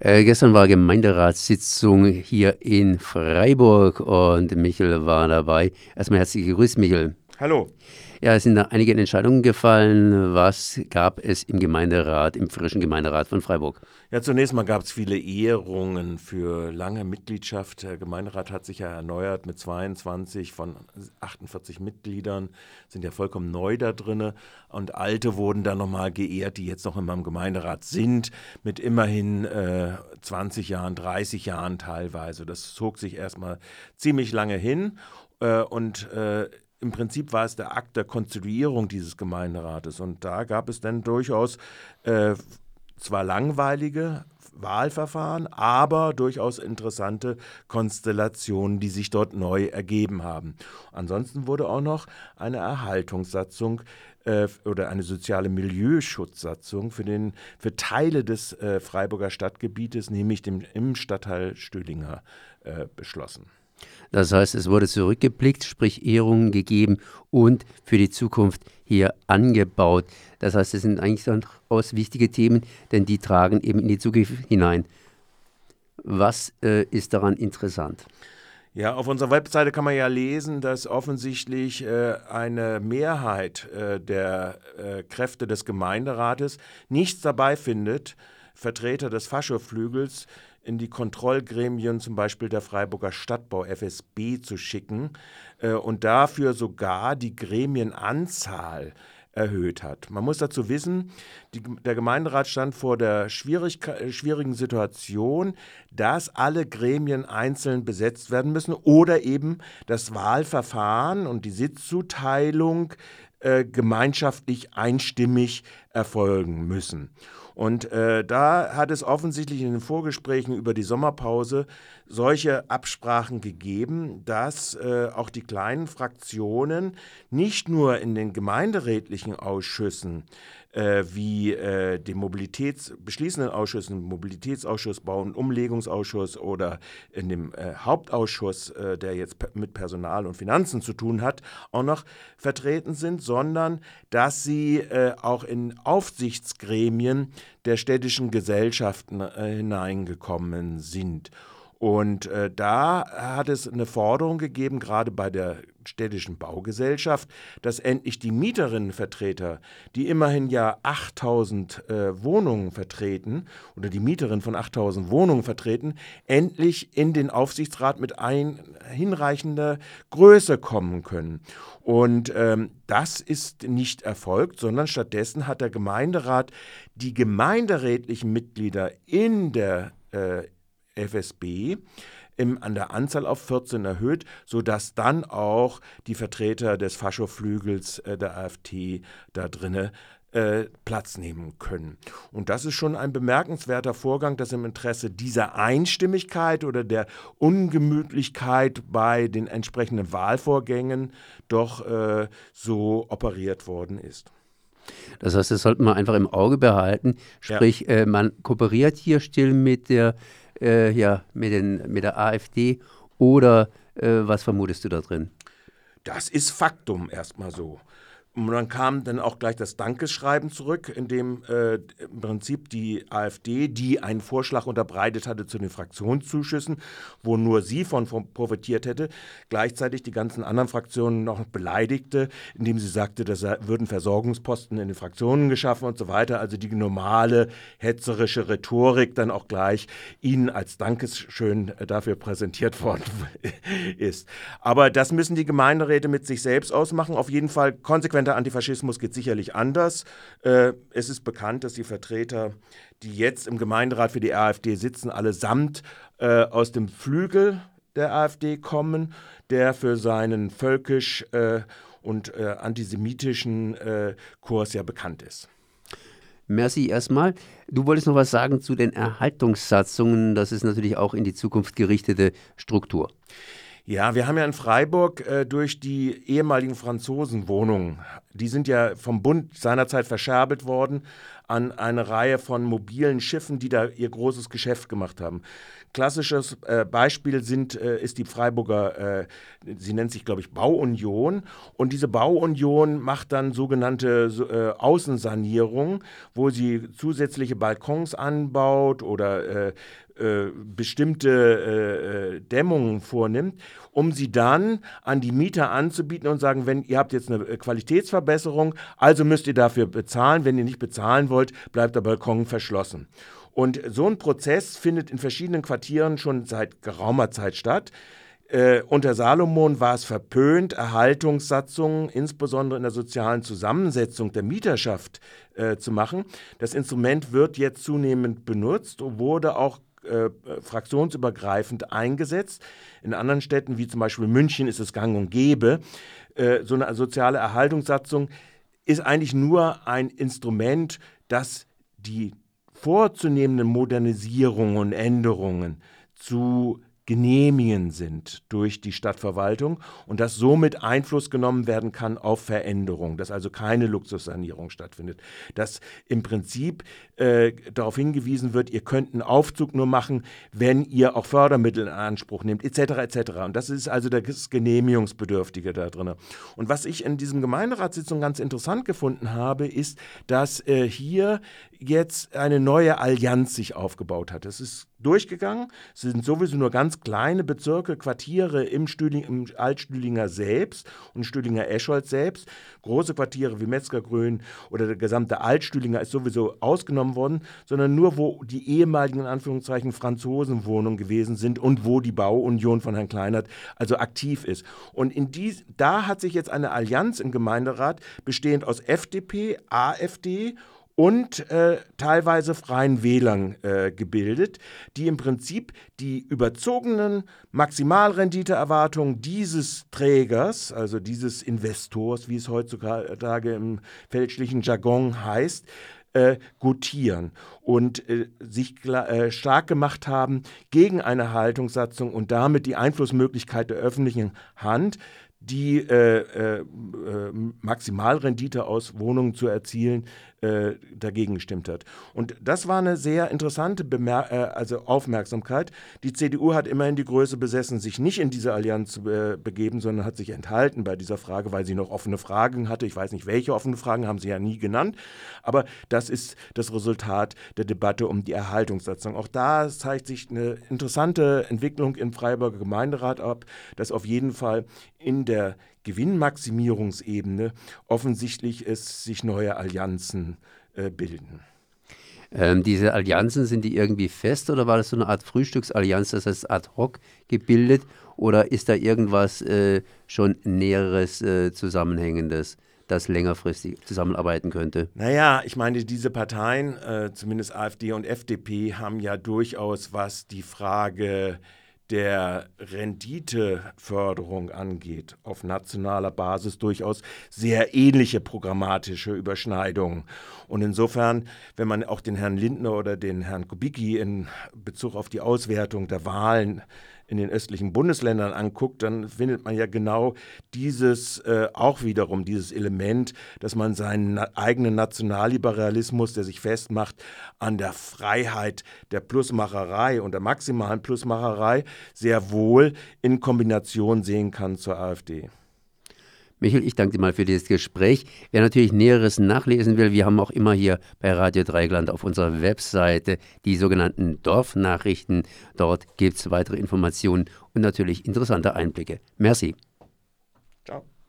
Äh, gestern war Gemeinderatssitzung hier in Freiburg und Michel war dabei. Erstmal herzlich gegrüßt, Michel. Hallo. Ja, es sind einige Entscheidungen gefallen. Was gab es im Gemeinderat, im frischen Gemeinderat von Freiburg? Ja, zunächst mal gab es viele Ehrungen für lange Mitgliedschaft. Der Gemeinderat hat sich ja erneuert mit 22 von 48 Mitgliedern, sind ja vollkommen neu da drin. Und alte wurden dann nochmal geehrt, die jetzt noch immer im Gemeinderat sind, mit immerhin äh, 20 Jahren, 30 Jahren teilweise. Das zog sich erstmal ziemlich lange hin. Äh, und äh, im Prinzip war es der Akt der Konstituierung dieses Gemeinderates. Und da gab es dann durchaus äh, zwar langweilige Wahlverfahren, aber durchaus interessante Konstellationen, die sich dort neu ergeben haben. Ansonsten wurde auch noch eine Erhaltungssatzung äh, oder eine soziale Milieuschutzsatzung für, den, für Teile des äh, Freiburger Stadtgebietes, nämlich dem, im Stadtteil Stühlinger, äh, beschlossen. Das heißt, es wurde zurückgeblickt, sprich Ehrungen gegeben und für die Zukunft hier angebaut. Das heißt, es sind eigentlich durchaus wichtige Themen, denn die tragen eben in die Zukunft hinein. Was äh, ist daran interessant? Ja, auf unserer Webseite kann man ja lesen, dass offensichtlich äh, eine Mehrheit äh, der äh, Kräfte des Gemeinderates nichts dabei findet, Vertreter des Faschoflügels in die Kontrollgremien zum Beispiel der Freiburger Stadtbau FSB zu schicken äh, und dafür sogar die Gremienanzahl erhöht hat. Man muss dazu wissen, die, der Gemeinderat stand vor der schwierig, schwierigen Situation, dass alle Gremien einzeln besetzt werden müssen oder eben das Wahlverfahren und die Sitzzuteilung äh, gemeinschaftlich einstimmig erfolgen müssen. Und äh, da hat es offensichtlich in den Vorgesprächen über die Sommerpause solche Absprachen gegeben, dass äh, auch die kleinen Fraktionen nicht nur in den gemeinderätlichen Ausschüssen äh, wie äh, dem Mobilitäts beschließenden Ausschüssen, Mobilitätsausschuss, Bau- und Umlegungsausschuss oder in dem äh, Hauptausschuss, äh, der jetzt mit Personal und Finanzen zu tun hat, auch noch vertreten sind, sondern dass sie äh, auch in Aufsichtsgremien der städtischen Gesellschaften äh, hineingekommen sind. Und äh, da hat es eine Forderung gegeben, gerade bei der städtischen Baugesellschaft, dass endlich die Mieterinnenvertreter, die immerhin ja 8000 äh, Wohnungen vertreten oder die Mieterin von 8000 Wohnungen vertreten, endlich in den Aufsichtsrat mit ein hinreichender Größe kommen können. Und ähm, das ist nicht erfolgt, sondern stattdessen hat der Gemeinderat die gemeinderätlichen Mitglieder in der äh, FSB im, an der Anzahl auf 14 erhöht, sodass dann auch die Vertreter des Faschoflügels äh, der AfD da drinne äh, Platz nehmen können. Und das ist schon ein bemerkenswerter Vorgang, dass im Interesse dieser Einstimmigkeit oder der Ungemütlichkeit bei den entsprechenden Wahlvorgängen doch äh, so operiert worden ist. Das heißt, das sollte man einfach im Auge behalten. Sprich, ja. äh, man kooperiert hier still mit der äh, ja, mit, den, mit der AfD oder äh, was vermutest du da drin? Das ist Faktum erstmal so. Und dann kam dann auch gleich das Dankeschreiben zurück, in dem äh, im Prinzip die AfD, die einen Vorschlag unterbreitet hatte zu den Fraktionszuschüssen, wo nur sie von profitiert hätte, gleichzeitig die ganzen anderen Fraktionen noch beleidigte, indem sie sagte, da würden Versorgungsposten in den Fraktionen geschaffen und so weiter. Also die normale hetzerische Rhetorik dann auch gleich ihnen als Dankeschön dafür präsentiert worden ist. Aber das müssen die Gemeinderäte mit sich selbst ausmachen. Auf jeden Fall konsequent der Antifaschismus geht sicherlich anders. Äh, es ist bekannt, dass die Vertreter, die jetzt im Gemeinderat für die AfD sitzen, allesamt äh, aus dem Flügel der AfD kommen, der für seinen völkisch äh, und antisemitischen Kurs ja bekannt ist. Merci erstmal. Du wolltest noch was sagen zu den Erhaltungssatzungen. Das ist natürlich auch in die Zukunft gerichtete Struktur. Ja, wir haben ja in Freiburg äh, durch die ehemaligen Franzosenwohnungen, die sind ja vom Bund seinerzeit verscherbelt worden, an eine Reihe von mobilen Schiffen, die da ihr großes Geschäft gemacht haben. Klassisches äh, Beispiel sind, äh, ist die Freiburger, äh, sie nennt sich, glaube ich, Bauunion. Und diese Bauunion macht dann sogenannte äh, Außensanierung, wo sie zusätzliche Balkons anbaut oder äh, äh, bestimmte Dämmungen vornimmt, um sie dann an die Mieter anzubieten und sagen, wenn ihr habt jetzt eine Qualitätsverbesserung, also müsst ihr dafür bezahlen. Wenn ihr nicht bezahlen wollt, bleibt der Balkon verschlossen. Und so ein Prozess findet in verschiedenen Quartieren schon seit geraumer Zeit statt. Äh, unter Salomon war es verpönt, Erhaltungssatzungen, insbesondere in der sozialen Zusammensetzung der Mieterschaft, äh, zu machen. Das Instrument wird jetzt zunehmend benutzt und wurde auch äh, fraktionsübergreifend eingesetzt. In anderen Städten, wie zum Beispiel München, ist es gang und gäbe. Äh, so eine soziale Erhaltungssatzung ist eigentlich nur ein Instrument, das die vorzunehmenden Modernisierungen und Änderungen zu genehmigen sind durch die Stadtverwaltung und dass somit Einfluss genommen werden kann auf Veränderung, dass also keine Luxussanierung stattfindet, dass im Prinzip äh, darauf hingewiesen wird, ihr könnt einen Aufzug nur machen, wenn ihr auch Fördermittel in Anspruch nehmt, etc. etc. Und das ist also das Genehmigungsbedürftige da drin. Und was ich in diesem Gemeinderatssitzung ganz interessant gefunden habe, ist, dass äh, hier jetzt eine neue Allianz sich aufgebaut hat. Es ist durchgegangen. Es sind sowieso nur ganz kleine Bezirke, Quartiere im, Stühling, im Altstühlinger selbst und Stühlinger Escholz selbst. Große Quartiere wie Metzgergrün oder der gesamte Altstühlinger ist sowieso ausgenommen worden, sondern nur wo die ehemaligen in Anführungszeichen Franzosenwohnungen gewesen sind und wo die Bauunion von Herrn Kleinert also aktiv ist. Und in dies, da hat sich jetzt eine Allianz im Gemeinderat bestehend aus FDP, AfD und äh, teilweise freien Wählern äh, gebildet, die im Prinzip die überzogenen Maximalrenditeerwartungen dieses Trägers, also dieses Investors, wie es heutzutage im fälschlichen Jargon heißt, äh, gutieren und äh, sich äh, stark gemacht haben gegen eine Haltungssatzung und damit die Einflussmöglichkeit der öffentlichen Hand die äh, äh, Maximalrendite aus Wohnungen zu erzielen, äh, dagegen gestimmt hat. Und das war eine sehr interessante Bemer äh, also Aufmerksamkeit. Die CDU hat immerhin die Größe besessen, sich nicht in diese Allianz zu äh, begeben, sondern hat sich enthalten bei dieser Frage, weil sie noch offene Fragen hatte. Ich weiß nicht, welche offene Fragen haben sie ja nie genannt. Aber das ist das Resultat der Debatte um die Erhaltungssatzung. Auch da zeigt sich eine interessante Entwicklung im Freiburger Gemeinderat ab, dass auf jeden Fall in der Gewinnmaximierungsebene offensichtlich es sich neue Allianzen äh, bilden. Ähm, diese Allianzen, sind die irgendwie fest oder war das so eine Art Frühstücksallianz, das heißt ad hoc gebildet oder ist da irgendwas äh, schon Näheres äh, Zusammenhängendes? das längerfristig zusammenarbeiten könnte? Naja, ich meine, diese Parteien, äh, zumindest AfD und FDP, haben ja durchaus, was die Frage der Renditeförderung angeht, auf nationaler Basis durchaus sehr ähnliche programmatische Überschneidungen. Und insofern, wenn man auch den Herrn Lindner oder den Herrn Kubicki in Bezug auf die Auswertung der Wahlen in den östlichen Bundesländern anguckt, dann findet man ja genau dieses äh, auch wiederum, dieses Element, dass man seinen na eigenen Nationalliberalismus, der sich festmacht an der Freiheit der Plusmacherei und der maximalen Plusmacherei, sehr wohl in Kombination sehen kann zur AfD. Michael, ich danke dir mal für dieses Gespräch. Wer natürlich Näheres nachlesen will, wir haben auch immer hier bei Radio Dreigland auf unserer Webseite die sogenannten Dorfnachrichten. Dort gibt es weitere Informationen und natürlich interessante Einblicke. Merci.